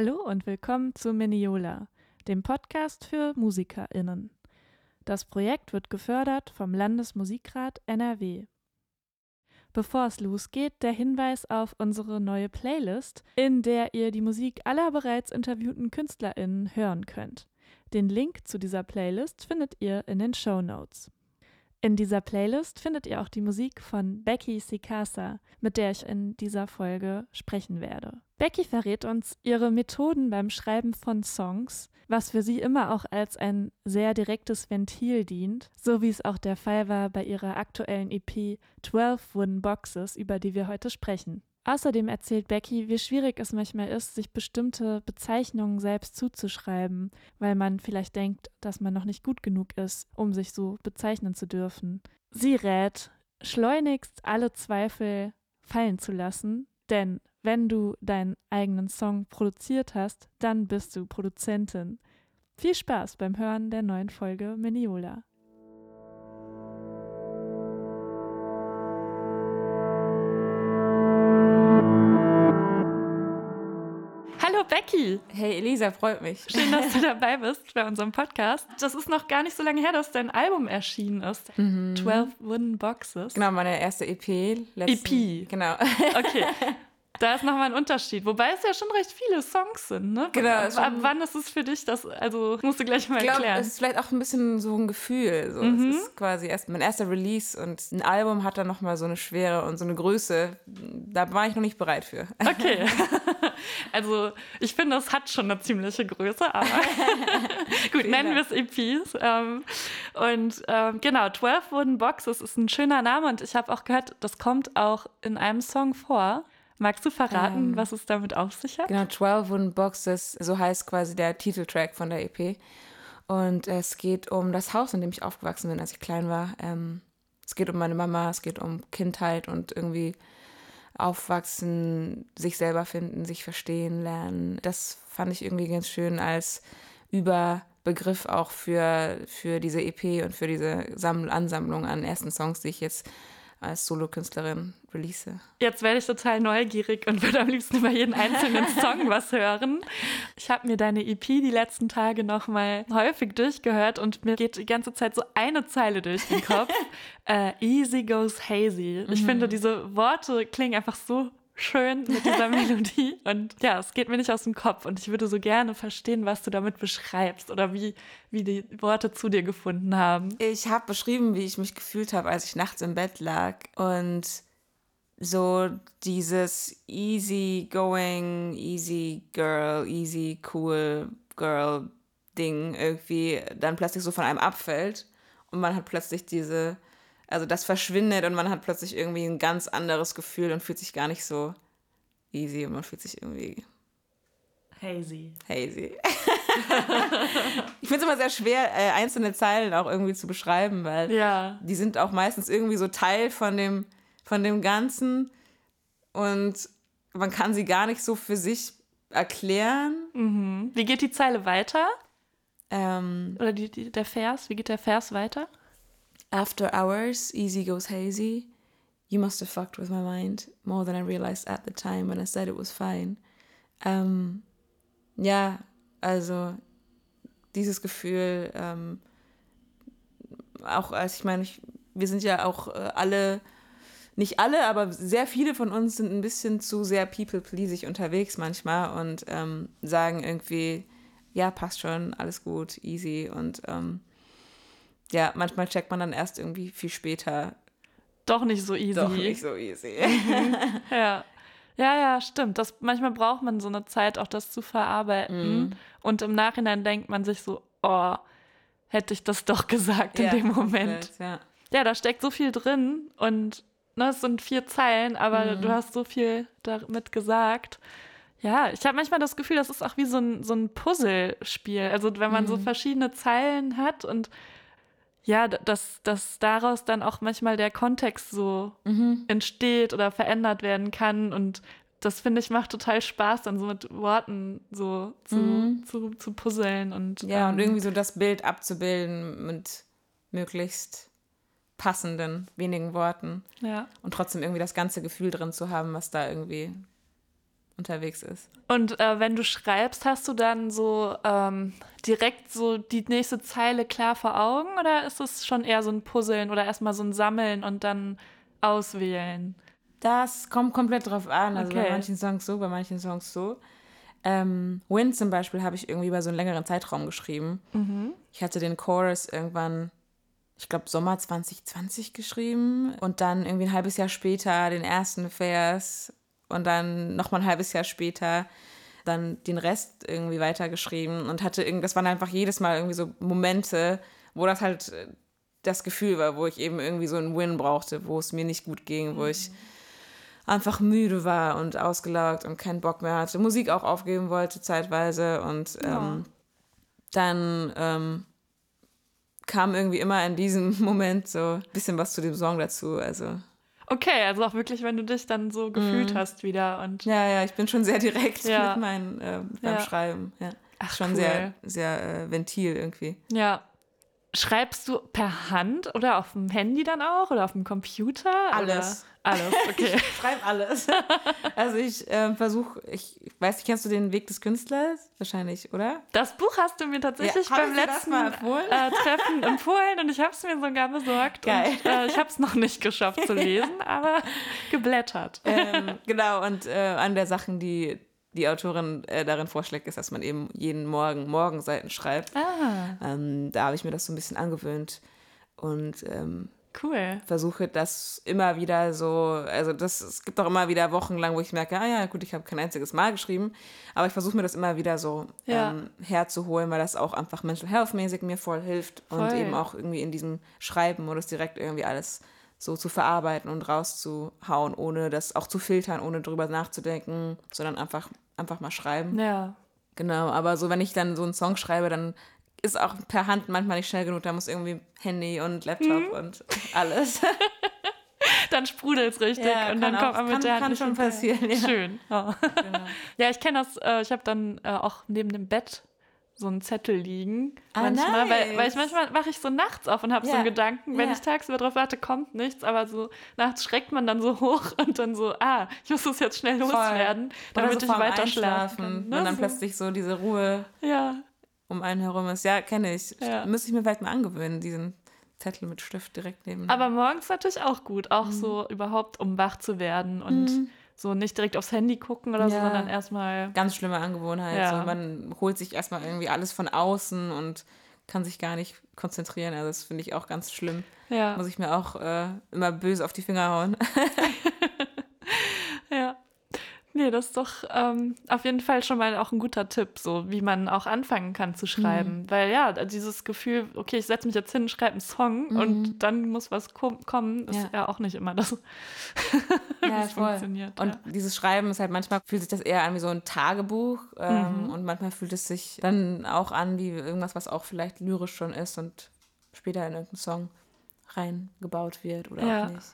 Hallo und willkommen zu Miniola, dem Podcast für MusikerInnen. Das Projekt wird gefördert vom Landesmusikrat NRW. Bevor es losgeht, der Hinweis auf unsere neue Playlist, in der ihr die Musik aller bereits interviewten KünstlerInnen hören könnt. Den Link zu dieser Playlist findet ihr in den Show Notes. In dieser Playlist findet ihr auch die Musik von Becky Sikasa, mit der ich in dieser Folge sprechen werde. Becky verrät uns ihre Methoden beim Schreiben von Songs, was für sie immer auch als ein sehr direktes Ventil dient, so wie es auch der Fall war bei ihrer aktuellen EP 12 Wooden Boxes, über die wir heute sprechen. Außerdem erzählt Becky, wie schwierig es manchmal ist, sich bestimmte Bezeichnungen selbst zuzuschreiben, weil man vielleicht denkt, dass man noch nicht gut genug ist, um sich so bezeichnen zu dürfen. Sie rät, schleunigst alle Zweifel fallen zu lassen, denn wenn du deinen eigenen Song produziert hast, dann bist du Produzentin. Viel Spaß beim Hören der neuen Folge Miniola. Becky. Hey Elisa, freut mich. Schön, dass du dabei bist bei unserem Podcast. Das ist noch gar nicht so lange her, dass dein Album erschienen ist. Mhm. 12 Wooden Boxes. Genau, meine erste EP. Letzten, EP. Genau. Okay. Da ist nochmal ein Unterschied. Wobei es ja schon recht viele Songs sind, ne? Genau. Ab, ab wann ist es für dich das, also musst du gleich mal ich glaub, erklären. Es ist vielleicht auch ein bisschen so ein Gefühl. So. Mhm. Es ist quasi erst mein erster Release und ein Album hat dann nochmal so eine Schwere und so eine Größe. Da war ich noch nicht bereit für. Okay. Also ich finde, es hat schon eine ziemliche Größe, aber gut, nennen wir es EPs. Ähm, und ähm, genau, 12 Wooden Boxes ist ein schöner Name und ich habe auch gehört, das kommt auch in einem Song vor. Magst du verraten, ähm, was es damit auf sich hat? Genau, 12 Wooden Boxes, so heißt quasi der Titeltrack von der EP. Und es geht um das Haus, in dem ich aufgewachsen bin, als ich klein war. Ähm, es geht um meine Mama, es geht um Kindheit und irgendwie aufwachsen, sich selber finden, sich verstehen lernen. Das fand ich irgendwie ganz schön als Überbegriff auch für, für diese EP und für diese Samml Ansammlung an ersten Songs, die ich jetzt als Solokünstlerin release. Jetzt werde ich total neugierig und würde am liebsten über jeden einzelnen Song was hören. Ich habe mir deine EP die letzten Tage noch mal häufig durchgehört und mir geht die ganze Zeit so eine Zeile durch den Kopf. uh, easy goes hazy. Ich mhm. finde, diese Worte klingen einfach so schön mit dieser Melodie. Und ja, es geht mir nicht aus dem Kopf. Und ich würde so gerne verstehen, was du damit beschreibst oder wie, wie die Worte zu dir gefunden haben. Ich habe beschrieben, wie ich mich gefühlt habe, als ich nachts im Bett lag. Und so dieses easy going, easy girl, easy cool girl Ding irgendwie dann plötzlich so von einem abfällt. Und man hat plötzlich diese also das verschwindet und man hat plötzlich irgendwie ein ganz anderes Gefühl und fühlt sich gar nicht so easy und man fühlt sich irgendwie hazy. Hazy. ich finde es immer sehr schwer, äh, einzelne Zeilen auch irgendwie zu beschreiben, weil ja. die sind auch meistens irgendwie so Teil von dem, von dem Ganzen und man kann sie gar nicht so für sich erklären. Mhm. Wie geht die Zeile weiter? Ähm, Oder die, die, der Vers, wie geht der Vers weiter? After hours, easy goes hazy. You must have fucked with my mind more than I realized at the time when I said it was fine. Ähm, ja, also dieses Gefühl, ähm, auch als ich meine, ich, wir sind ja auch äh, alle, nicht alle, aber sehr viele von uns sind ein bisschen zu sehr people-pleasig unterwegs manchmal und ähm, sagen irgendwie, ja, passt schon, alles gut, easy und ähm, ja, manchmal checkt man dann erst irgendwie viel später. Doch nicht so easy. Doch nicht so easy. Mhm. ja. Ja, ja, stimmt. Das, manchmal braucht man so eine Zeit, auch das zu verarbeiten. Mhm. Und im Nachhinein denkt man sich so, oh, hätte ich das doch gesagt ja, in dem Moment. Komplett, ja. ja, da steckt so viel drin und ne, es sind vier Zeilen, aber mhm. du hast so viel damit gesagt. Ja, ich habe manchmal das Gefühl, das ist auch wie so ein, so ein Puzzlespiel. Also wenn man mhm. so verschiedene Zeilen hat und ja, dass, dass daraus dann auch manchmal der Kontext so mhm. entsteht oder verändert werden kann. Und das finde ich macht total Spaß, dann so mit Worten so zu, mhm. zu, zu puzzeln. Und, ja, ähm, und irgendwie so das Bild abzubilden mit möglichst passenden, wenigen Worten. Ja. Und trotzdem irgendwie das ganze Gefühl drin zu haben, was da irgendwie unterwegs ist. Und äh, wenn du schreibst, hast du dann so ähm, direkt so die nächste Zeile klar vor Augen oder ist es schon eher so ein Puzzeln oder erstmal so ein Sammeln und dann auswählen? Das kommt komplett drauf an. Also Okay. bei manchen Songs so, bei manchen Songs so. Ähm, Wind zum Beispiel habe ich irgendwie über so einen längeren Zeitraum geschrieben. Ich hatte den Chorus irgendwann, ich glaube Sommer 2020 geschrieben und dann irgendwie ein halbes Jahr später den ersten Vers und dann nochmal ein halbes Jahr später dann den Rest irgendwie weitergeschrieben und hatte irgend, das waren einfach jedes Mal irgendwie so Momente, wo das halt äh, das Gefühl war, wo ich eben irgendwie so einen Win brauchte, wo es mir nicht gut ging, wo ich einfach müde war und ausgelaugt und keinen Bock mehr hatte, Musik auch aufgeben wollte zeitweise und ähm, dann ähm, kam irgendwie immer in diesem Moment so ein bisschen was zu dem Song dazu. Also Okay, also auch wirklich, wenn du dich dann so gefühlt hast wieder und ja, ja, ich bin schon sehr direkt Ja. mit meinen ähm, beim Ja. Schreiben. Ja. Ach, schon cool. sehr, sehr äh, Ventil irgendwie. ja. Schreibst du per Hand oder auf dem Handy dann auch oder auf dem Computer? Alles. Oder? Alles, okay. Schreib alles. also ich ähm, versuche, ich weiß nicht, kennst du den Weg des Künstlers? Wahrscheinlich, oder? Das Buch hast du mir tatsächlich Ja, beim ich letzten mal empfohlen? äh, Treffen empfohlen und ich habe es mir sogar besorgt. Geil. Und, äh, ich habe es noch nicht geschafft zu lesen, aber geblättert. ähm, genau, und äh, eine der Sachen, die die Autorin äh, darin vorschlägt, ist, dass man eben jeden Morgen Morgenseiten schreibt. Ah, Ähm, da habe ich mir das so ein bisschen angewöhnt und ähm, cool. versuche das immer wieder so, also das, es gibt auch immer wieder Wochen lang, wo ich merke, ah ja, gut, ich habe kein einziges Mal geschrieben, aber ich versuche mir das immer wieder so Ja. ähm, herzuholen, weil das auch einfach mental health mäßig mir voll hilft und Voll. eben auch irgendwie in diesem Schreiben oder das direkt irgendwie alles so zu verarbeiten und rauszuhauen, ohne das auch zu filtern, ohne drüber nachzudenken, sondern einfach, einfach mal schreiben. Ja. Genau, aber so, wenn ich dann so einen Song schreibe, dann ist auch per Hand manchmal nicht schnell genug. Da muss irgendwie Handy und Laptop und alles. Dann sprudelt es richtig Ja, und dann kommt man mit kann- der Hand kann schon passieren, ja. Schön. Oh. Genau. Ja, ich kenne das, äh, ich habe dann äh, auch neben dem Bett so einen Zettel liegen. Ah, manchmal, weil, weil ich nice. manchmal wache ich so nachts auf und habe so Ja, einen Gedanken, wenn ja. ich tagsüber drauf warte, kommt nichts, aber so nachts schreckt man dann so hoch und dann so, ah, ich muss das jetzt schnell loswerden, Oder damit so ich weiter schlafen kann. Ne? dann so. plötzlich so diese Ruhe Ja, um einen herum ist. Ja, kenne ich. Ja. Müsste ich mir vielleicht mal angewöhnen, diesen Zettel mit Stift direkt neben. aber morgens natürlich auch gut, auch Mhm. so überhaupt, um wach zu werden und so nicht direkt aufs Handy gucken oder so, Ja. sondern erstmal, Ganz schlimme Angewohnheit. Ja. So, man holt sich erstmal irgendwie alles von außen und kann sich gar nicht konzentrieren. Also das finde ich auch ganz schlimm. ja, Muss ich mir auch äh, immer böse auf die Finger hauen. Nee, das ist doch ähm, auf jeden Fall schon mal auch ein guter Tipp, so wie man auch anfangen kann zu schreiben. Mhm. Weil ja, dieses Gefühl, okay, ich setze mich jetzt hin, schreibe einen Song und dann muss was kom kommen, ist ja. Mhm. Ja. auch nicht immer das, Ja, es funktioniert. Und ja. dieses Schreiben ist halt manchmal fühlt sich das eher an wie so ein Tagebuch ähm, Mhm. und manchmal fühlt es sich dann auch an wie irgendwas, was auch vielleicht lyrisch schon ist und später in irgendeinen Song reingebaut wird oder Ja. auch nicht.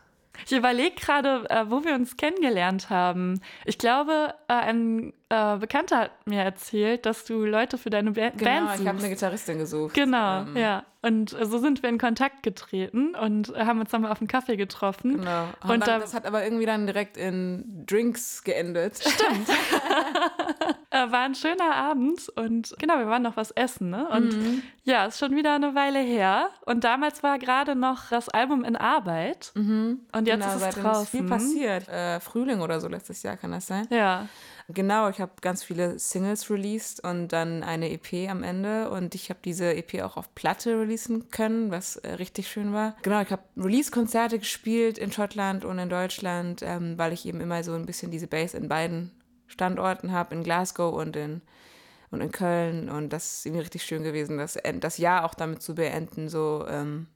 Ich überlege gerade, äh, wo wir uns kennengelernt haben. Ich glaube, äh, ein äh, Bekannter hat mir erzählt, dass du Leute für deine ba Genau, Band ich habe suchst. eine Gitarristin gesucht. Genau, ähm, ja. Und so sind wir in Kontakt getreten und haben uns dann mal auf einen Kaffee getroffen. Genau. Und, Und dann, da- das hat aber irgendwie dann direkt in Drinks geendet. Stimmt. Äh, war ein schöner Abend und genau, wir waren noch was essen, ne? Und Mhm. ja, ist schon wieder eine Weile her. Und damals war gerade noch das Album in Arbeit. Und jetzt genau, ist es draußen. ist viel passiert. Äh, Frühling oder so letztes Jahr kann das sein. Ja, Genau, ich habe ganz viele Singles released und dann eine EP am Ende und ich habe diese EP auch auf Platte releasen können, was äh, richtig schön war. Genau, ich habe Release-Konzerte gespielt in Schottland und in Deutschland, ähm, weil ich eben immer so ein bisschen diese Base in beiden Standorten habe, in Glasgow und in, und in Köln und das ist irgendwie richtig schön gewesen, das, das Jahr auch damit zu beenden, so ähm,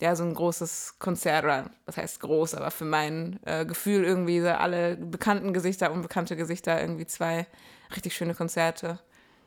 ja, so ein großes Konzert, oder was heißt groß, aber für mein äh, Gefühl irgendwie so alle bekannten Gesichter, unbekannte Gesichter, irgendwie zwei richtig schöne Konzerte.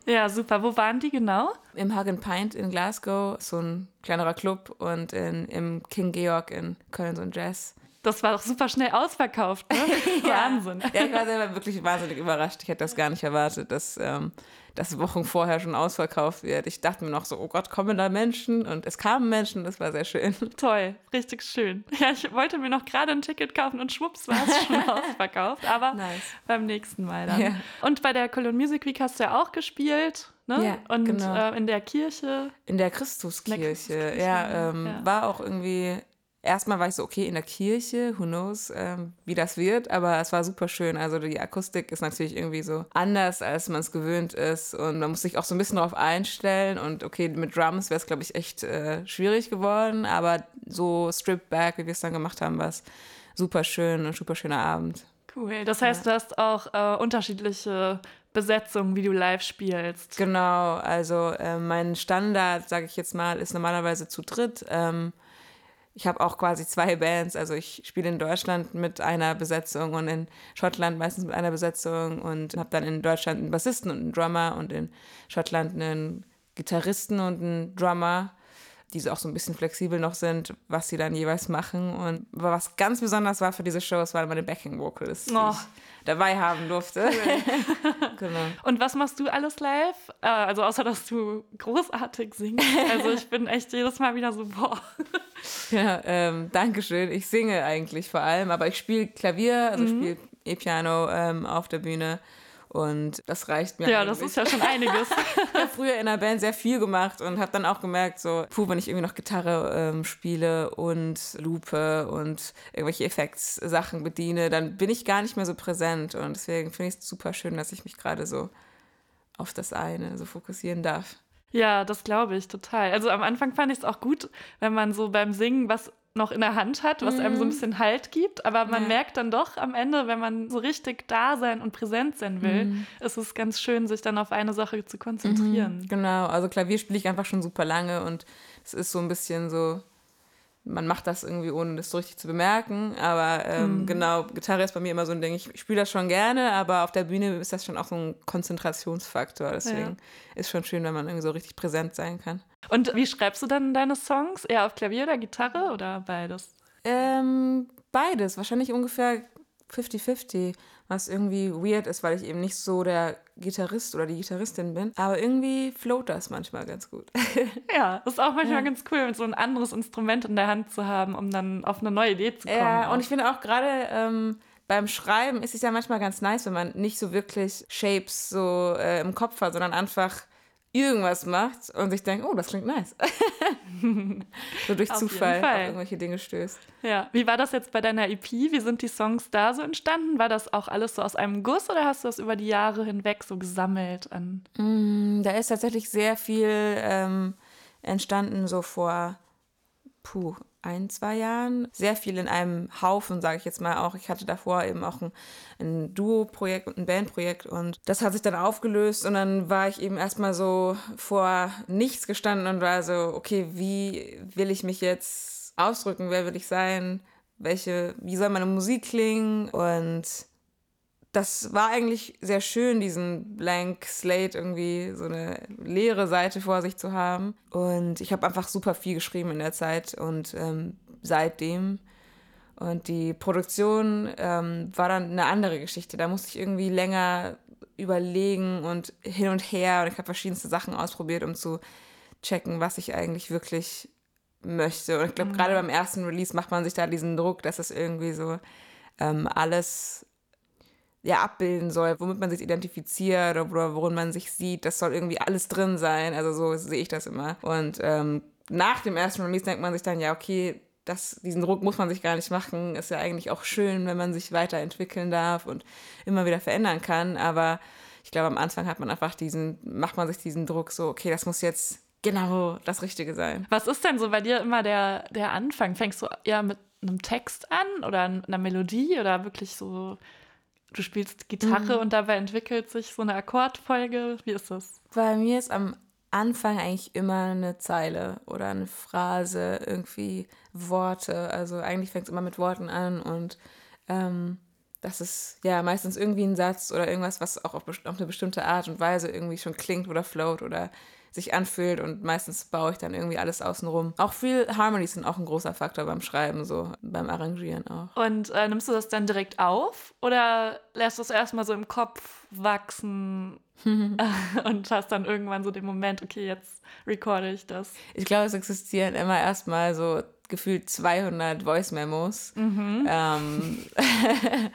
ja, super. Wo waren die genau? Im Hug and Pint in Glasgow, so ein kleinerer Club, und in, im King Georg in Köln, so ein Jazz. Das war doch super schnell ausverkauft, ne? Wahnsinn. Ja, ich war selber wirklich wahnsinnig überrascht. Ich hätte das gar nicht erwartet, dass, ähm, das Wochen vorher schon ausverkauft wird. Ich dachte mir noch so, oh Gott, kommen da Menschen? Und es kamen Menschen, das war sehr schön. Toll, richtig schön. Ja, ich wollte mir noch gerade ein Ticket kaufen und schwupps war es schon ausverkauft, aber nice. beim nächsten Mal dann. Ja. Und bei der Cologne Music Week hast du ja auch gespielt. Ne? Ja, und genau. äh, in der Kirche. In der Christuskirche, Christuskirche ja, ähm, ja, War auch irgendwie erstmal war ich so, okay, in der Kirche, who knows, ähm, wie das wird, aber es war super schön. Also die Akustik ist natürlich irgendwie so anders, als man es gewöhnt ist und man muss sich auch so ein bisschen darauf einstellen und okay, mit Drums wäre es, glaube ich, echt äh, schwierig geworden, aber so stripped back, wie wir es dann gemacht haben, war es super schön, ein super schöner Abend. Cool, das heißt, ja. du hast auch äh, unterschiedliche Besetzungen, wie du live spielst. Genau, also äh, mein Standard, sage ich jetzt mal, ist normalerweise zu dritt. Ähm, ich habe auch quasi zwei Bands. Also ich spiele in Deutschland mit einer Besetzung und in Schottland meistens mit einer Besetzung und habe dann in Deutschland einen Bassisten und einen Drummer und in Schottland einen Gitarristen und einen Drummer, die so auch so ein bisschen flexibel noch sind, was sie dann jeweils machen. Und was ganz besonders war für diese Shows, waren meine Backing Vocals. Oh dabei haben durfte. Cool. genau. Und was machst du alles live? Äh, also außer, dass du großartig singst. Also ich bin echt jedes Mal wieder so, boah. Ja, ähm, danke schön. Ich singe eigentlich vor allem, aber ich spiele Klavier, also mhm. spiele E-Piano ähm, auf der Bühne. Und das reicht mir. Ja, eigentlich. das ist ja schon einiges. ich habe früher in der Band sehr viel gemacht und habe dann auch gemerkt, so, puh, wenn ich irgendwie noch Gitarre ähm, spiele und Lupe und irgendwelche Effektssachen bediene, dann bin ich gar nicht mehr so präsent. Und deswegen finde ich es super schön, dass ich mich gerade so auf das eine so fokussieren darf. Ja, das glaube ich total. Also am Anfang fand ich es auch gut, wenn man so beim Singen was noch in der Hand hat, was mhm. einem so ein mhm. bisschen Halt gibt. Aber man ja. merkt dann doch am Ende, wenn man so richtig da sein und präsent sein will, mhm. ist es ganz schön, sich dann auf eine Sache zu konzentrieren. Mhm. Genau, also Klavier spiele ich einfach schon super lange und es ist so ein bisschen so man macht das irgendwie, ohne das so richtig zu bemerken. Aber ähm, mhm. genau, Gitarre ist bei mir immer so ein Ding. Ich spiele das schon gerne, aber auf der Bühne ist das schon auch so ein Konzentrationsfaktor. Deswegen ja. ist schon schön, wenn man irgendwie so richtig präsent sein kann. Und wie schreibst du dann deine Songs? Eher auf Klavier oder Gitarre oder beides? Ähm, beides. Wahrscheinlich ungefähr 50-50 was irgendwie weird ist, weil ich eben nicht so der Gitarrist oder die Gitarristin bin. Aber irgendwie float das manchmal ganz gut. ja, das ist auch manchmal ja. ganz cool, so ein anderes Instrument in der Hand zu haben, um dann auf eine neue Idee zu kommen. Ja, und ich finde auch gerade ähm, beim Schreiben ist es ja manchmal ganz nice, wenn man nicht so wirklich Shapes so äh, im Kopf hat, sondern einfach irgendwas macht und sich denkt, oh, das klingt nice. so durch auf Zufall auf irgendwelche Dinge stößt. Ja, wie war das jetzt bei deiner EP? Wie sind die Songs da so entstanden? War das auch alles so aus einem Guss oder hast du das über die Jahre hinweg so gesammelt? An mm, da ist tatsächlich sehr viel ähm, entstanden, so vor, puh, ein, zwei Jahren. Sehr viel in einem Haufen, sage ich jetzt mal auch. Ich hatte davor eben auch ein, ein Duo-Projekt und ein Bandprojekt und das hat sich dann aufgelöst und dann war ich eben erstmal so vor nichts gestanden und war so, okay, wie will ich mich jetzt ausdrücken? Wer will ich sein? Welche, wie soll meine Musik klingen? Und das war eigentlich sehr schön, diesen Blank Slate irgendwie, so eine leere Seite vor sich zu haben. Und ich habe einfach super viel geschrieben in der Zeit und ähm, seitdem. Und die Produktion ähm, war dann eine andere Geschichte. Da musste ich irgendwie länger überlegen und hin und her. Und ich habe verschiedenste Sachen ausprobiert, um zu checken, was ich eigentlich wirklich möchte. Und ich glaube, mhm. gerade beim ersten Release macht man sich da diesen Druck, dass es irgendwie so ähm, alles ja, abbilden soll, womit man sich identifiziert oder worin man sich sieht. Das soll irgendwie alles drin sein. Also so sehe ich das immer. Und ähm, nach dem ersten Release denkt man sich dann, ja, okay, das, diesen Druck muss man sich gar nicht machen. Ist ja eigentlich auch schön, wenn man sich weiterentwickeln darf und immer wieder verändern kann. Aber ich glaube, am Anfang hat man einfach diesen, macht man sich diesen Druck so, okay, das muss jetzt genau das Richtige sein. Was ist denn so bei dir immer der, der Anfang? Fängst du eher mit einem Text an oder einer Melodie oder wirklich so du spielst Gitarre mhm. und dabei entwickelt sich so eine Akkordfolge. Wie ist das? Bei mir ist am Anfang eigentlich immer eine Zeile oder eine Phrase, irgendwie Worte. Also eigentlich fängt es immer mit Worten an und ähm, das ist ja meistens irgendwie ein Satz oder irgendwas, was auch auf, auf, eine bestimmte Art und Weise irgendwie schon klingt oder float oder sich anfühlt und meistens baue ich dann irgendwie alles außenrum. Auch viel Harmonies sind auch ein großer Faktor beim Schreiben, so beim Arrangieren auch. Und äh, nimmst du das dann direkt auf oder lässt du es erstmal so im Kopf wachsen und hast dann irgendwann so den Moment, okay, jetzt recorde ich das? Ich glaube, es existieren immer erstmal so gefühlt 200 Voice-Memos. Mhm. Ähm,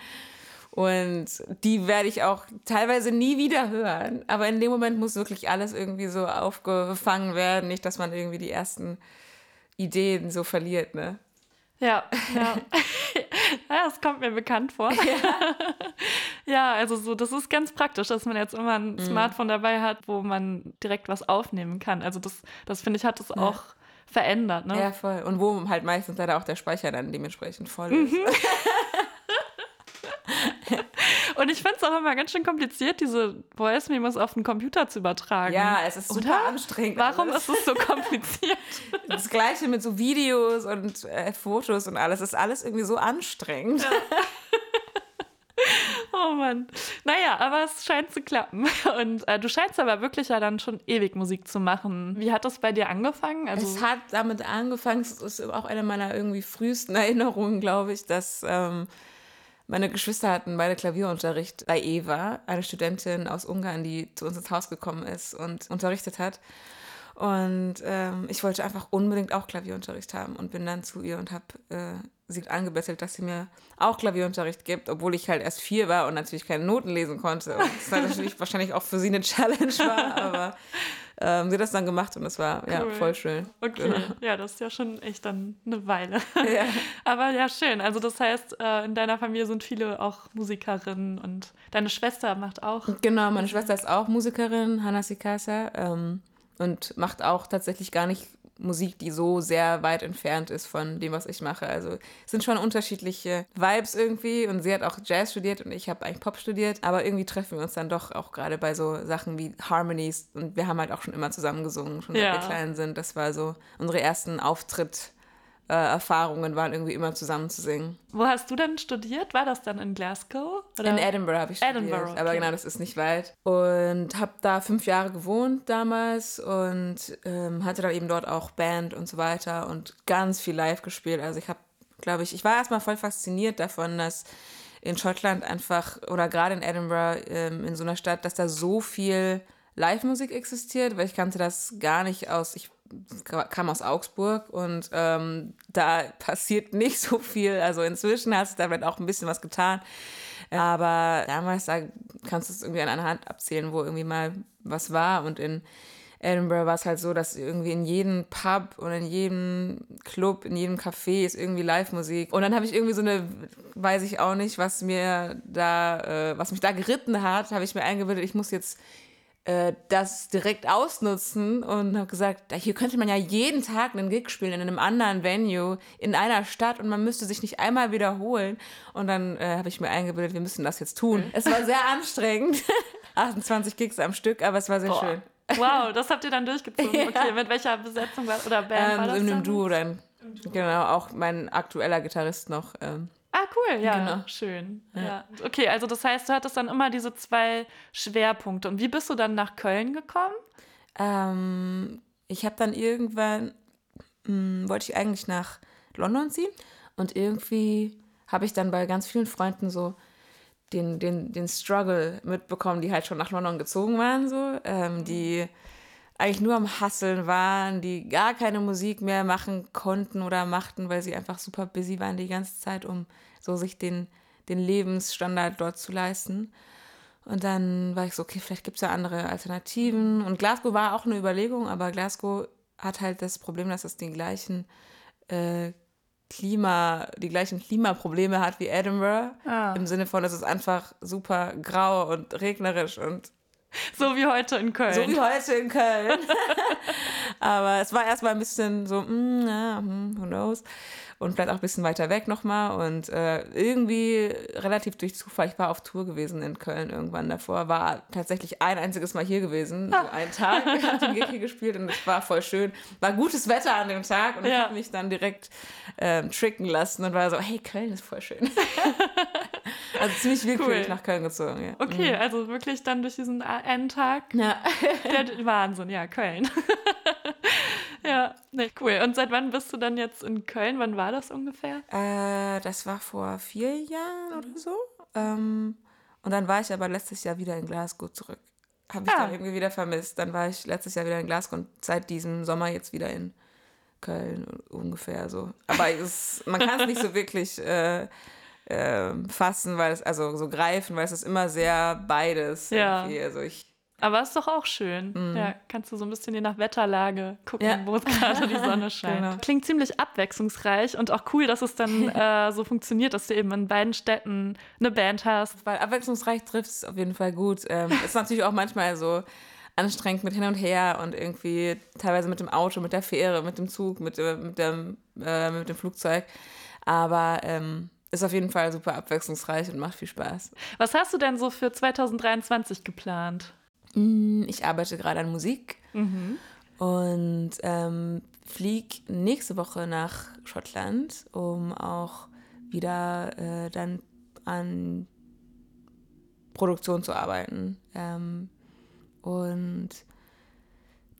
Und die werde ich auch teilweise nie wieder hören. Aber in dem Moment muss wirklich alles irgendwie so aufgefangen werden. Nicht, dass man irgendwie die ersten Ideen so verliert, ne? Ja, ja. ja, das kommt mir bekannt vor. Ja. ja, also so, das ist ganz praktisch, dass man jetzt immer ein mhm. Smartphone dabei hat, wo man direkt was aufnehmen kann. Also das, das finde ich, hat es ja. auch verändert, ne? Ja, voll. Und wo halt meistens leider auch der Speicher dann dementsprechend voll ist. Mhm. Und ich finde es auch immer ganz schön kompliziert, diese Voice-Memos auf den Computer zu übertragen. Ja, es ist super Oder? anstrengend. Warum alles. ist es so kompliziert? das gleiche mit so Videos und äh, Fotos und alles. Es ist alles irgendwie so anstrengend. Ja. Oh Mann. Naja, aber es scheint zu klappen. Und äh, du scheinst aber wirklich ja dann schon ewig Musik zu machen. Wie hat das bei dir angefangen? Also es hat damit angefangen, es ist auch eine meiner irgendwie frühesten Erinnerungen, glaube ich, dass ähm, meine Geschwister hatten beide Klavierunterricht bei Eva, eine Studentin aus Ungarn, die zu uns ins Haus gekommen ist und unterrichtet hat. Und ähm, ich wollte einfach unbedingt auch Klavierunterricht haben und bin dann zu ihr und habe äh, sie angebettelt, dass sie mir auch Klavierunterricht gibt, obwohl ich halt erst vier war und natürlich keine Noten lesen konnte. Und das war natürlich wahrscheinlich auch für sie eine Challenge war, aber ähm, sie hat das dann gemacht und das war cool. ja voll schön. Okay, genau. ja, das ist ja schon echt dann eine Weile. Ja. Aber ja, schön. Also das heißt, äh, in deiner Familie sind viele auch Musikerinnen und deine Schwester macht auch. Genau, meine Schwester ist auch Musikerin, Hannah Sikasa, ähm, und macht auch tatsächlich gar nicht Musik, die so sehr weit entfernt ist von dem, was ich mache. Also es sind schon unterschiedliche Vibes irgendwie und sie hat auch Jazz studiert und ich habe eigentlich Pop studiert, aber irgendwie treffen wir uns dann doch auch gerade bei so Sachen wie Harmonies und wir haben halt auch schon immer zusammen gesungen, schon ja. seit wir klein sind. Das war so unsere ersten Auftritt äh, Erfahrungen waren irgendwie immer zusammen zu singen. Wo hast du denn studiert? War das dann in Glasgow? Oder? In Edinburgh habe ich studiert. Edinburgh, okay. Aber genau, das ist nicht weit. Und habe da fünf Jahre gewohnt damals und ähm, hatte dann eben dort auch Band und so weiter und ganz viel live gespielt. Also ich habe, glaube ich, ich war erstmal voll fasziniert davon, dass in Schottland einfach oder gerade in Edinburgh ähm, in so einer Stadt, dass da so viel Live-Musik existiert, weil ich kannte das gar nicht aus. Ich kam aus Augsburg und ähm, da passiert nicht so viel. Also inzwischen hat sich da vielleicht auch ein bisschen was getan. Aber damals, da kannst du es irgendwie an einer Hand abzählen, wo irgendwie mal was war. Und in Edinburgh war es halt so, dass irgendwie in jedem Pub und in jedem Club, in jedem Café ist irgendwie Live-Musik. Und dann habe ich irgendwie so eine, weiß ich auch nicht, was mir da, äh, was mich da geritten hat, habe ich mir eingebildet, ich muss jetzt äh, das direkt ausnutzen und habe gesagt, hier könnte man ja jeden Tag einen Gig spielen in einem anderen Venue in einer Stadt und man müsste sich nicht einmal wiederholen. Und dann äh, habe ich mir eingebildet, wir müssen das jetzt tun. Es war sehr anstrengend, 28 Gigs am Stück, aber es war sehr Boah. schön. Wow, das habt ihr dann durchgezogen. Ja. Okay, mit welcher Besetzung war, oder Band ähm, war das In einem Duo dann. Genau, auch mein aktueller Gitarrist noch. Ähm, Ah, cool, ja, genau. schön. Ja. ja. Okay, also das heißt, du hattest dann immer diese zwei Schwerpunkte. Und wie bist du dann nach Köln gekommen? Ähm, ich habe dann irgendwann, mh, hm, wollte ich eigentlich nach London ziehen und irgendwie habe ich dann bei ganz vielen Freunden so den, den, den Struggle mitbekommen, die halt schon nach London gezogen waren, so, ähm, die eigentlich nur am Hasseln waren, die gar keine Musik mehr machen konnten oder machten, weil sie einfach super busy waren die ganze Zeit, um so sich den, den Lebensstandard dort zu leisten. Und dann war ich so, okay, vielleicht gibt es ja andere Alternativen. Und Glasgow war auch eine Überlegung, aber Glasgow hat halt das Problem, dass es die gleichen äh, Klima, die gleichen Klimaprobleme hat wie Edinburgh. Ah. Im Sinne von, es ist einfach super grau und regnerisch und so wie heute in Köln. So wie heute in Köln. Aber es war erstmal ein bisschen so, mm, ja, mm, who knows. Und vielleicht auch ein bisschen weiter weg nochmal. Und äh, irgendwie relativ durch Zufall, ich war auf Tour gewesen in Köln irgendwann davor, war tatsächlich ein einziges Mal hier gewesen. So einen Tag hat den Gig hier gespielt und es war voll schön. War gutes Wetter an dem Tag und ja. ich habe mich dann direkt ähm, tricken lassen und war so, hey, Köln ist voll schön. Also ziemlich willkürlich cool. nach Köln gezogen, ja. Okay, mhm. also wirklich dann durch diesen Endtag. Ja. Der Wahnsinn, ja, Köln. ja, ne, cool. Und seit wann bist du dann jetzt in Köln? Wann war das ungefähr? Äh, das war vor vier Jahren oder so. Ähm, und dann war ich aber letztes Jahr wieder in Glasgow zurück. Habe ich ah. dann irgendwie wieder vermisst. Dann war ich letztes Jahr wieder in Glasgow und seit diesem Sommer jetzt wieder in Köln ungefähr so. Aber es, man kann es nicht so wirklich äh, äh, fassen, weil es, also so greifen, weil es ist immer sehr beides. Ja. Irgendwie. Also ich aber ist doch auch schön. Mm. Ja, kannst du so ein bisschen je nach Wetterlage gucken, ja. wo gerade die Sonne scheint. genau. Klingt ziemlich abwechslungsreich und auch cool, dass es dann äh, so funktioniert, dass du eben in beiden Städten eine Band hast. Weil abwechslungsreich trifft es auf jeden Fall gut. Ähm, ist natürlich auch manchmal so anstrengend mit hin und her und irgendwie teilweise mit dem Auto, mit der Fähre, mit dem Zug, mit, äh, mit, dem, äh, mit dem Flugzeug. Aber ähm, ist auf jeden Fall super abwechslungsreich und macht viel Spaß. Was hast du denn so für 2023 geplant? Mm, ich arbeite gerade an Musik mhm. und ähm, fliege nächste Woche nach Schottland, um auch wieder äh, dann an Produktion zu arbeiten. Ähm, und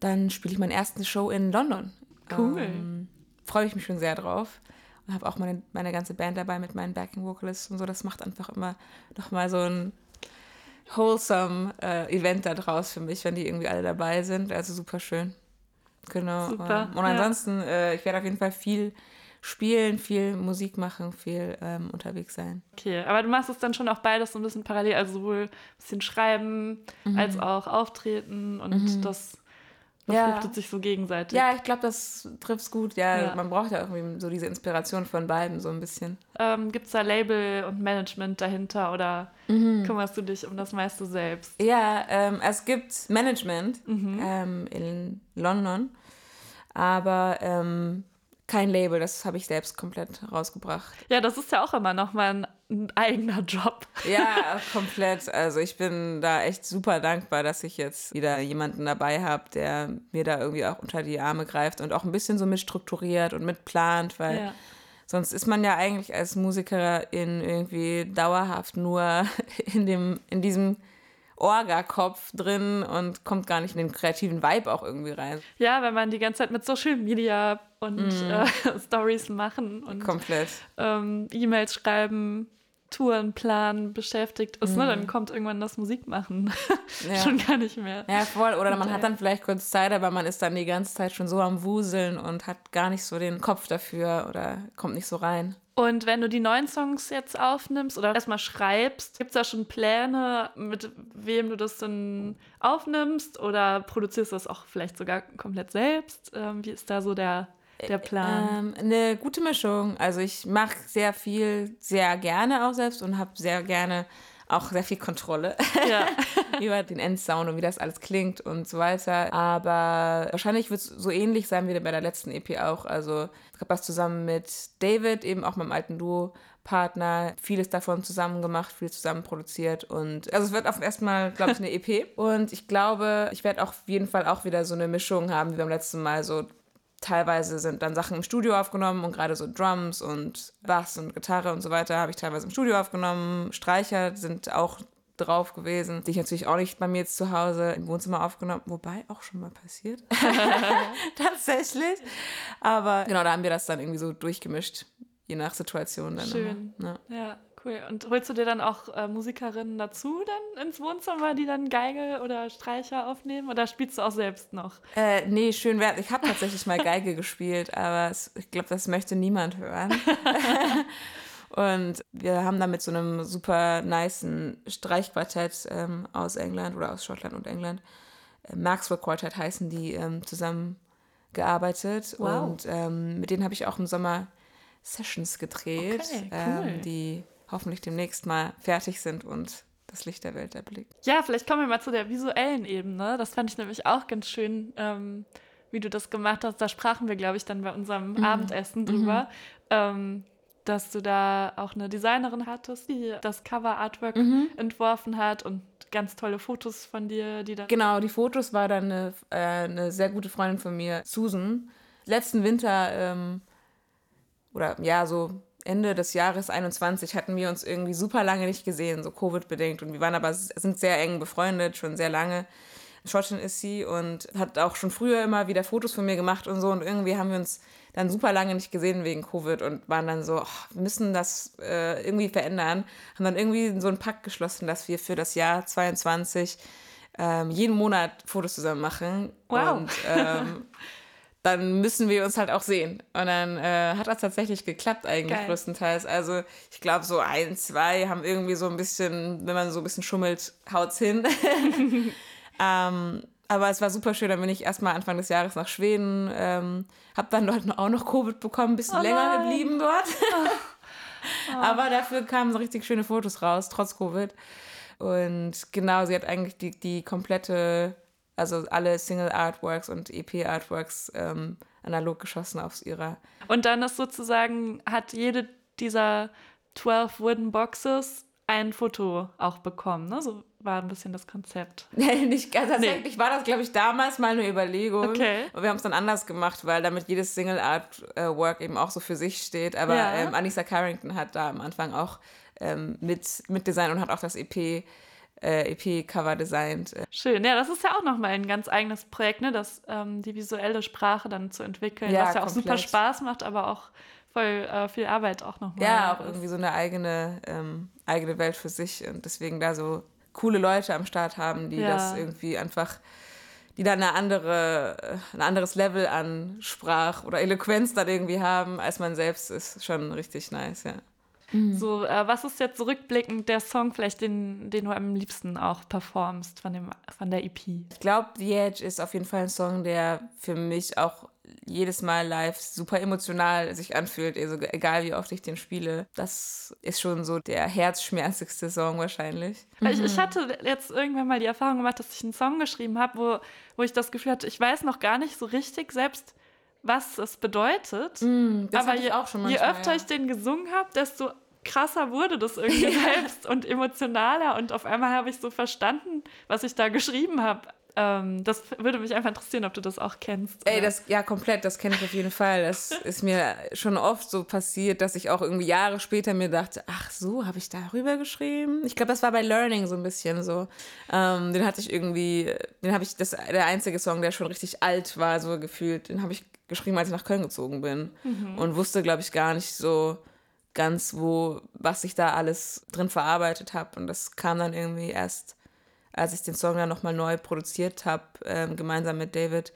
dann spiele ich meinen ersten Show in London. Cool. Ähm, Freue ich mich schon sehr drauf. Und habe auch meine, meine ganze Band dabei mit meinen Backing Vocalists und so. Das macht einfach immer nochmal so ein wholesome äh, Event da draus für mich, wenn die irgendwie alle dabei sind. Also super schön. Genau. Super, und ansonsten, ja. äh, ich werde auf jeden Fall viel spielen, viel Musik machen, viel ähm, unterwegs sein. Okay, aber du machst es dann schon auch beides so ein bisschen parallel, also sowohl ein bisschen schreiben mhm. als auch auftreten und mhm. das befruchtet ja. sich so gegenseitig. Ja, ich glaube, das trifft es gut. Ja, ja, man braucht ja irgendwie so diese Inspiration von beiden so ein bisschen. Ähm, Gibt es da Label und Management dahinter oder mhm. kümmerst du dich um das meiste selbst? Ja, ähm, es gibt Management mhm. ähm, in London, aber ähm, kein Label, das habe ich selbst komplett rausgebracht. Ja, das ist ja auch immer noch mal ein, ein, eigener Job. Ja, komplett. Also ich bin da echt super dankbar, dass ich jetzt wieder jemanden dabei habe, der mir da irgendwie auch unter die Arme greift und auch ein bisschen so mitstrukturiert und mitplant, weil ja. sonst ist man ja eigentlich als Musikerin irgendwie dauerhaft nur in dem in diesem Orga-Kopf drin und kommt gar nicht in den kreativen Vibe auch irgendwie rein. Ja, wenn man die ganze Zeit mit Social Media und mm. äh, Stories machen und komplett ähm, E-Mails schreiben, Touren planen beschäftigt ist, mm. ne, dann mhm. kommt irgendwann das Musikmachen ja. schon gar nicht mehr. Ja, voll. Oder man hat dann vielleicht kurz Zeit, aber man ist dann die ganze Zeit schon so am Wuseln und hat gar nicht so den Kopf dafür oder kommt nicht so rein. Und wenn du die neuen Songs jetzt aufnimmst oder erstmal schreibst, gibt es da schon Pläne, mit wem du das dann aufnimmst oder produzierst du das auch vielleicht sogar komplett selbst? Ähm, wie ist da so der, der Plan? Ähm, eine gute Mischung. Also ich mache sehr viel, sehr gerne auch selbst und habe sehr gerne auch sehr viel Kontrolle ja. über den Endsound und wie das alles klingt und so weiter. Aber wahrscheinlich wird es so ähnlich sein wie bei der letzten EP auch. Also ich habe das zusammen mit David, eben auch meinem alten Duo. Partner, vieles davon zusammen gemacht, viel zusammen produziert und also es wird auf erstmal, glaube ich, eine EP und ich glaube, ich werde auch auf jeden Fall auch wieder so eine Mischung haben wie beim letzten Mal, so teilweise sind dann Sachen im Studio aufgenommen und gerade so Drums und Bass und Gitarre und so weiter habe ich teilweise im Studio aufgenommen. Streicher sind auch drauf gewesen, die ich natürlich auch nicht bei mir jetzt zu Hause im Wohnzimmer aufgenommen, wobei auch schon mal passiert. Tatsächlich. Aber genau, da haben wir das dann irgendwie so durchgemischt, je nach Situation. Dann Schön. ja. ja. Cool. Und holst du dir dann auch äh, Musikerinnen dazu dann ins Wohnzimmer, die dann Geige oder Streicher aufnehmen? Oder spielst du auch selbst noch? Äh, nee, schön wert. Ich habe tatsächlich mal Geige gespielt, aber es, ich glaube, das möchte niemand hören. Und wir haben da mit so einem super niceen Streichquartett ähm, aus England oder aus Schottland und England, äh, Maxwell Quartet heißen die, ähm, zusammengearbeitet. Wow. Und ähm, mit denen habe ich auch im Sommer Sessions gedreht, okay, cool. Ähm, die hoffentlich demnächst mal fertig sind und das Licht der Welt erblickt. Ja, vielleicht kommen wir mal zu der visuellen Ebene. Das fand ich nämlich auch ganz schön, ähm, wie du das gemacht hast. Da sprachen wir, glaube ich, dann bei unserem mhm. Abendessen drüber. Mhm. Ähm, dass du da auch eine Designerin hattest, die das Cover-Artwork mhm. entworfen hat und ganz tolle Fotos von dir, die dann. Genau, die Fotos war dann eine, äh, eine sehr gute Freundin von mir, Susan. Letzten Winter, ähm, oder ja, so Ende des Jahres 21 hatten wir uns irgendwie super lange nicht gesehen, so Covid-bedingt. Und wir waren aber, sind sehr eng befreundet, schon sehr lange. Schottin ist sie und hat auch schon früher immer wieder Fotos von mir gemacht und so. Und irgendwie haben wir uns dann super lange nicht gesehen wegen Covid und waren dann so, oh, wir müssen das äh, irgendwie verändern. Haben dann irgendwie so einen Pakt geschlossen, dass wir für das Jahr 22 ähm, jeden Monat Fotos zusammen machen. Wow. Und ähm, dann müssen wir uns halt auch sehen. Und dann äh, hat das tatsächlich geklappt eigentlich Geil. größtenteils. Also ich glaube, so ein, zwei haben irgendwie so ein bisschen, wenn man so ein bisschen schummelt, haut's hin. ähm, aber es war super schön. Dann bin ich erstmal Anfang des Jahres nach Schweden, ähm, habe dann dort auch noch Covid bekommen, ein bisschen oh länger geblieben dort. Oh. aber dafür kamen so richtig schöne Fotos raus, trotz Covid. Und genau, sie hat eigentlich die, die komplette also alle Single-Artworks und EP-Artworks ähm, analog geschossen aus ihrer. Und dann ist sozusagen, hat jede dieser 12 Wooden Boxes ein Foto auch bekommen. Ne? So war ein bisschen das Konzept. Nicht ganz. Tatsächlich nee. war das, glaube ich, damals mal eine Überlegung. Okay. Aber wir haben es dann anders gemacht, weil damit jedes Single-Artwork eben auch so für sich steht. Aber ja. ähm, Anissa Carrington hat da am Anfang auch ähm, mit, mit Design und hat auch das EP äh, EP-Cover designt. Schön, ja, das ist ja auch nochmal ein ganz eigenes Projekt, ne? das, ähm, die visuelle Sprache dann zu entwickeln, ja, was ja auch komplett. super Spaß macht, aber auch voll äh, viel Arbeit auch nochmal. Ja, auch ist. irgendwie so eine eigene, ähm, eigene Welt für sich und deswegen da so coole Leute am Start haben, die ja. das irgendwie einfach die dann eine andere, ein anderes Level an Sprach oder Eloquenz dann irgendwie haben, als man selbst ist, schon richtig nice, ja. Mhm. So, äh, was ist jetzt rückblickend der Song, vielleicht den, den du am liebsten auch performst von, dem, von der EP? Ich glaube, The Edge ist auf jeden Fall ein Song, der für mich auch jedes Mal live super emotional sich anfühlt, also egal wie oft ich den spiele. Das ist schon so der herzschmerzigste Song wahrscheinlich. Mhm. Ich, ich, hatte jetzt irgendwann mal die Erfahrung gemacht, dass ich einen Song geschrieben habe, wo, wo ich das Gefühl hatte, ich weiß noch gar nicht so richtig selbst, was es bedeutet. Mm, Aber je, manchmal, je, öfter ja. ich den gesungen habe, desto krasser wurde das irgendwie ja. selbst und emotionaler. Und auf einmal habe ich so verstanden, was ich da geschrieben habe. Ähm, das würde mich einfach interessieren, ob du das auch kennst. Ey, das, ja, komplett, das kenne ich auf jeden Fall. Das ist mir schon oft so passiert, dass ich auch irgendwie Jahre später mir dachte, ach so, habe ich darüber geschrieben? Ich glaube, das war bei Learning so ein bisschen so. Ähm, den hatte ich irgendwie, den habe ich, das der einzige Song, der schon richtig alt war, so gefühlt, den habe ich geschrieben, als ich nach Köln gezogen bin. Mhm. Und wusste, glaube ich, gar nicht so ganz, wo, was ich da alles drin verarbeitet habe. Und das kam dann irgendwie erst, als ich den Song dann nochmal neu produziert habe, ähm, gemeinsam mit David,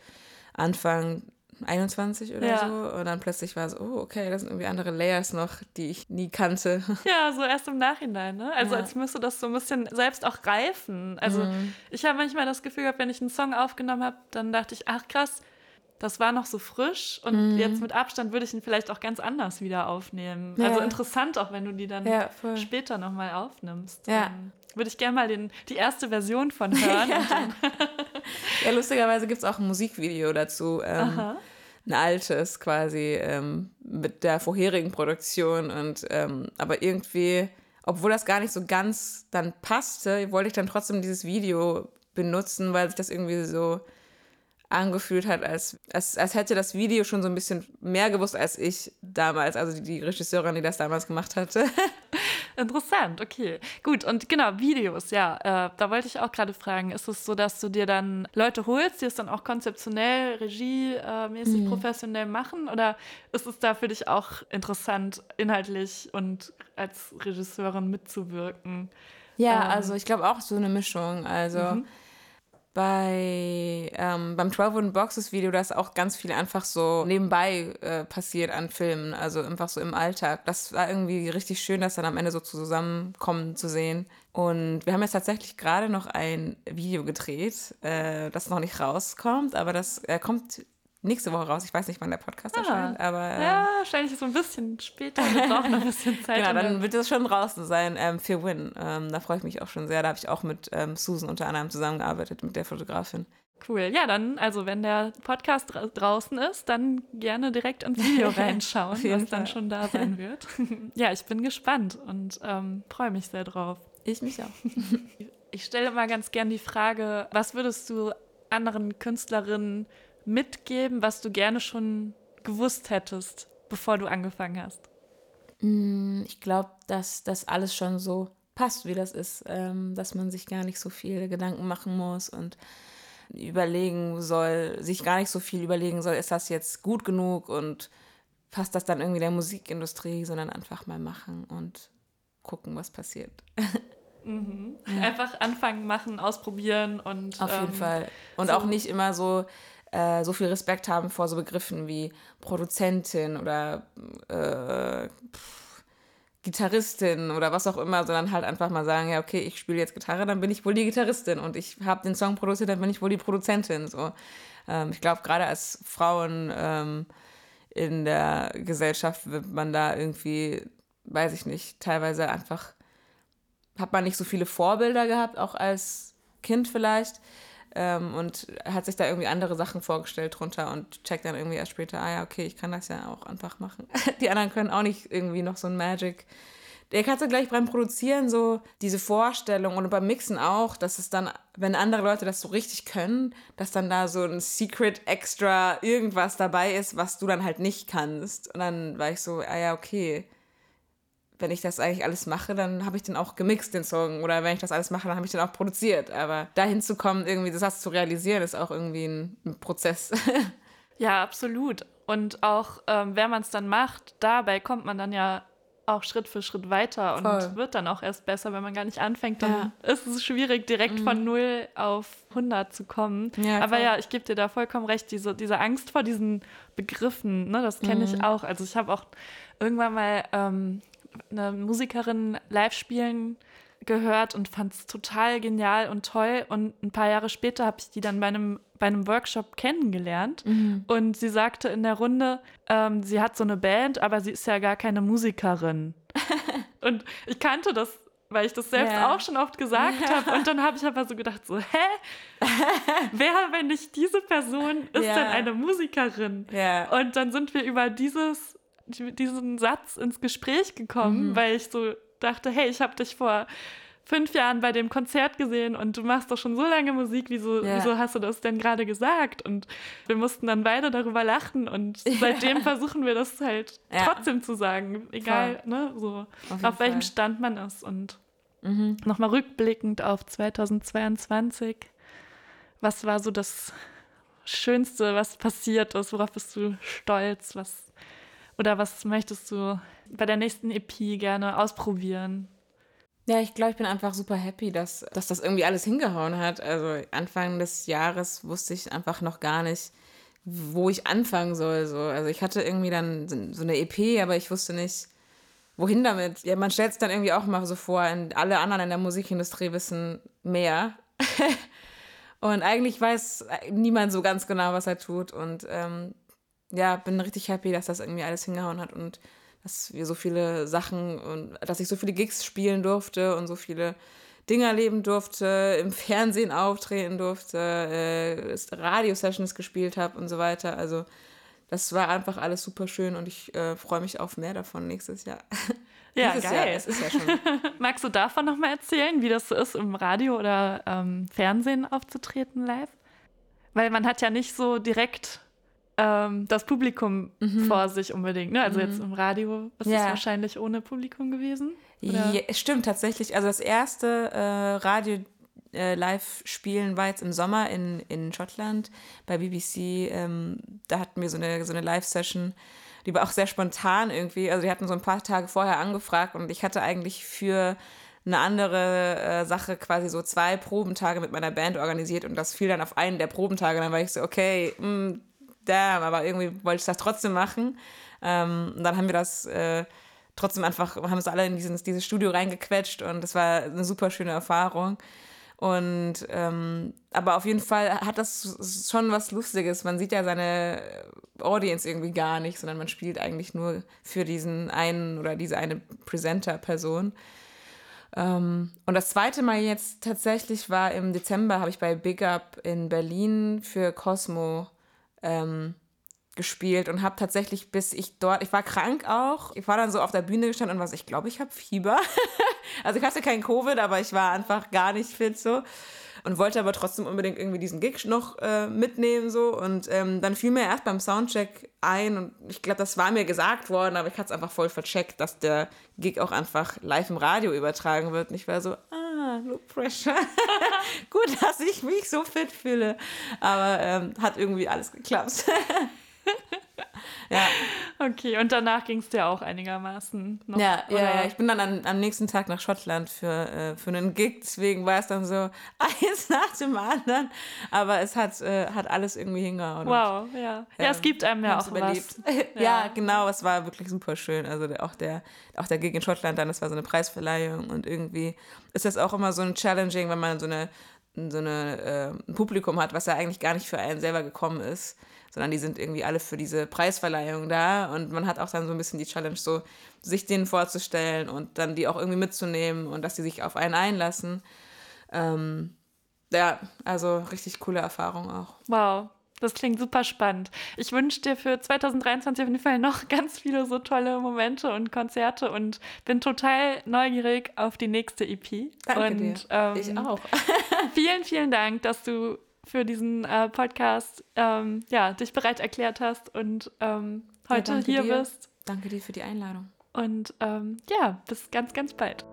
Anfang 21 oder ja. so. Und dann plötzlich war es, oh, okay, das sind irgendwie andere Layers noch, die ich nie kannte. Ja, so erst im Nachhinein, ne? Also ja. als müsste das so ein bisschen selbst auch reifen. Also mhm. ich habe manchmal das Gefühl gehabt, wenn ich einen Song aufgenommen habe, dann dachte ich, ach krass, das war noch so frisch und mhm. jetzt mit Abstand würde ich ihn vielleicht auch ganz anders wieder aufnehmen. Ja. Also interessant auch, wenn du die dann ja, später nochmal aufnimmst. Ja. Würde ich gerne mal den, die erste Version von hören. ja. ja, lustigerweise gibt es auch ein Musikvideo dazu. Ähm, ein altes quasi ähm, mit der vorherigen Produktion. Und ähm, aber irgendwie, obwohl das gar nicht so ganz dann passte, wollte ich dann trotzdem dieses Video benutzen, weil sich das irgendwie so angefühlt hat, als, als, als hätte das Video schon so ein bisschen mehr gewusst als ich damals, also die, die Regisseurin, die das damals gemacht hatte. Interessant, okay. Gut, und genau, Videos, ja, äh, da wollte ich auch gerade fragen, ist es so, dass du dir dann Leute holst, die es dann auch konzeptionell, regiemäßig, mhm. professionell machen? Oder ist es da für dich auch interessant, inhaltlich und als Regisseurin mitzuwirken? Ja, ähm, also ich glaube auch so eine Mischung. Also mhm bei ähm, beim 12 Wooden Boxes Video, da ist auch ganz viel einfach so nebenbei äh, passiert an Filmen, also einfach so im Alltag. Das war irgendwie richtig schön, das dann am Ende so zusammenkommen zu sehen. Und wir haben jetzt tatsächlich gerade noch ein Video gedreht, äh, das noch nicht rauskommt, aber das äh, kommt nächste Woche raus. Ich weiß nicht, wann der Podcast ah, erscheint, aber. Ähm, ja, wahrscheinlich so ein bisschen später. Wir brauchen noch ein bisschen Zeit. genau, dann wird es schon draußen sein ähm, für Win. Ähm, da freue ich mich auch schon sehr. Da habe ich auch mit ähm, Susan unter anderem zusammengearbeitet, mit der Fotografin. Cool. Ja, dann, also wenn der Podcast dra draußen ist, dann gerne direkt ins Video reinschauen, was dann schon da sein wird. ja, ich bin gespannt und ähm, freue mich sehr drauf. Ich mich auch. ich stelle immer ganz gern die Frage, was würdest du anderen Künstlerinnen mitgeben, was du gerne schon gewusst hättest, bevor du angefangen hast? Mm, ich glaube, dass das alles schon so passt, wie das ist, ähm, dass man sich gar nicht so viele Gedanken machen muss und überlegen soll, sich gar nicht so viel überlegen soll, ist das jetzt gut genug und passt das dann irgendwie der Musikindustrie, sondern einfach mal machen und gucken, was passiert. Mhm. Ja. Einfach anfangen, machen, ausprobieren und. Auf jeden ähm, Fall. Und so auch nicht immer so, äh, so viel Respekt haben vor so Begriffen wie Produzentin oder äh, Gitarristin oder was auch immer, sondern halt einfach mal sagen, ja, okay, ich spiele jetzt Gitarre, dann bin ich wohl die Gitarristin und ich habe den Song produziert, dann bin ich wohl die Produzentin. So. Ähm, ich glaube, gerade als Frauen ähm, in der Gesellschaft wird man da irgendwie, weiß ich nicht, teilweise einfach, hat man nicht so viele Vorbilder gehabt, auch als Kind vielleicht. Ähm, und hat sich da irgendwie andere Sachen vorgestellt drunter und checkt dann irgendwie erst später, ah ja, okay, ich kann das ja auch einfach machen. Die anderen können auch nicht irgendwie noch so ein Magic. Der hat so gleich beim Produzieren so diese Vorstellung und beim Mixen auch, dass es dann, wenn andere Leute das so richtig können, dass dann da so ein Secret Extra irgendwas dabei ist, was du dann halt nicht kannst. Und dann war ich so, ah ja, okay wenn ich das eigentlich alles mache, dann habe ich den auch gemixt, den Song. Oder wenn ich das alles mache, dann habe ich den auch produziert. Aber dahin zu kommen, irgendwie das zu realisieren, ist auch irgendwie ein, ein Prozess. ja, absolut. Und auch, ähm, wenn man es dann macht, dabei kommt man dann ja auch Schritt für Schritt weiter und Voll. wird dann auch erst besser, wenn man gar nicht anfängt. Dann ja. ist es schwierig, direkt mhm. von 0 auf 100 zu kommen. Ja, Aber ja, ich gebe dir da vollkommen recht, diese, diese Angst vor diesen Begriffen, ne, das kenne mhm. ich auch. Also ich habe auch irgendwann mal ähm, eine Musikerin live spielen gehört und fand es total genial und toll. Und ein paar Jahre später habe ich die dann bei einem, bei einem Workshop kennengelernt. Mhm. Und sie sagte in der Runde, ähm, sie hat so eine Band, aber sie ist ja gar keine Musikerin. und ich kannte das, weil ich das selbst ja. auch schon oft gesagt ja. habe. Und dann habe ich aber so gedacht, so, hä? Wer, wenn nicht diese Person, ist ja. denn eine Musikerin? Und dann sind wir über dieses diesen Satz ins Gespräch gekommen, mhm. weil ich so dachte, hey, ich habe dich vor fünf Jahren bei dem Konzert gesehen und du machst doch schon so lange Musik, wieso, ja. wieso hast du das denn gerade gesagt? Und wir mussten dann beide darüber lachen und seitdem ja. versuchen wir das halt ja. trotzdem zu sagen, egal, ne, so, auf, auf welchem Fall. Stand man ist. Und mhm. nochmal rückblickend auf 2022, was war so das Schönste, was passiert ist, worauf bist du stolz, was oder was möchtest du bei der nächsten EP gerne ausprobieren? Ja, ich glaube, ich bin einfach super happy, dass, dass das irgendwie alles hingehauen hat. Also Anfang des Jahres wusste ich einfach noch gar nicht, wo ich anfangen soll. So. Also ich hatte irgendwie dann so eine EP, aber ich wusste nicht, wohin damit. Ja, man stellt es dann irgendwie auch mal so vor, alle anderen in der Musikindustrie wissen mehr. und eigentlich weiß niemand so ganz genau, was er tut. Und ähm, ja, bin richtig happy, dass das irgendwie alles hingehauen hat und dass wir so viele Sachen und dass ich so viele Gigs spielen durfte und so viele Dinge erleben durfte, im Fernsehen auftreten durfte, äh, Radio-Sessions gespielt habe und so weiter. Also das war einfach alles super schön und ich äh, freue mich auf mehr davon nächstes Jahr. Ja, Dieses geil. Jahr, es ist ja schon. Magst du davon nochmal erzählen, wie das so ist, im Radio oder ähm, Fernsehen aufzutreten live? Weil man hat ja nicht so direkt ähm, das Publikum mhm. vor sich unbedingt. Ne? Also mhm. jetzt im Radio ist ja. es wahrscheinlich ohne Publikum gewesen. Ja, stimmt tatsächlich. Also das erste äh, Radio äh, Live-Spielen war jetzt im Sommer in, in Schottland bei BBC. Ähm, da hatten wir so eine, so eine Live-Session. Die war auch sehr spontan irgendwie. Also die hatten so ein paar Tage vorher angefragt und ich hatte eigentlich für eine andere äh, Sache quasi so zwei Probentage mit meiner Band organisiert und das fiel dann auf einen der Probentage. Dann war ich so, okay, mh, hm, damn, aber irgendwie wollte ich das trotzdem machen. Ähm, und dann haben wir das äh, trotzdem einfach, haben es alle in dieses, dieses Studio reingequetscht und das war eine super schöne Erfahrung. Und ähm, aber auf jeden Fall hat das schon was Lustiges. Man sieht ja seine Audience irgendwie gar nicht, sondern man spielt eigentlich nur für diesen einen oder diese eine Presenter-Person. Ähm, und das zweite Mal jetzt tatsächlich war im Dezember, habe ich bei Big Up in Berlin für Cosmo ähm, gespielt und habe tatsächlich bis ich dort, ich war krank auch, ich war dann so auf der Bühne gestanden und was, ich glaube, ich habe Fieber. also ich hatte kein Covid, aber ich war einfach gar nicht fit so. und wollte aber trotzdem unbedingt irgendwie diesen Gig noch äh, mitnehmen so und ähm, dann fiel mir erst beim Soundcheck ein und ich glaube, das war mir gesagt worden, aber ich hatte es einfach voll vercheckt, dass der Gig auch einfach live im Radio übertragen wird und ich war so, ah, no pressure. Gut, dass ich mich so fit fühle, aber ähm, hat irgendwie alles geklappt. ja. Okay, und danach ging es dir auch einigermaßen noch, ja, ja, ja, ich bin dann am, am nächsten Tag nach Schottland für, äh, für einen Gig, deswegen war es dann so eins nach dem anderen, aber es hat, äh, hat alles irgendwie hingehauen. Wow, und, ja. Ja, es gibt einem ja auch überlebt. was. ja. ja, genau, es war wirklich super schön, also auch der, auch der Gig in Schottland dann, das war so eine Preisverleihung und irgendwie ist das auch immer so ein Challenging, wenn man so eine so eine, äh, ein Publikum hat, was ja eigentlich gar nicht für einen selber gekommen ist sondern die sind irgendwie alle für diese Preisverleihung da und man hat auch dann so ein bisschen die Challenge, so sich denen vorzustellen und dann die auch irgendwie mitzunehmen und dass sie sich auf einen einlassen. Ähm, ja, also richtig coole Erfahrung auch. Wow. Das klingt super spannend. Ich wünsche dir für 2023 auf jeden Fall noch ganz viele so tolle Momente und Konzerte und bin total neugierig auf die nächste EP. Danke und, dir. Ähm, ich auch. vielen, vielen Dank, dass du für diesen äh, Podcast ähm, ja, dich bereit erklärt hast und ähm, heute ja, hier dir. bist. Danke dir für die Einladung. Und ähm, ja, bis ganz, ganz bald.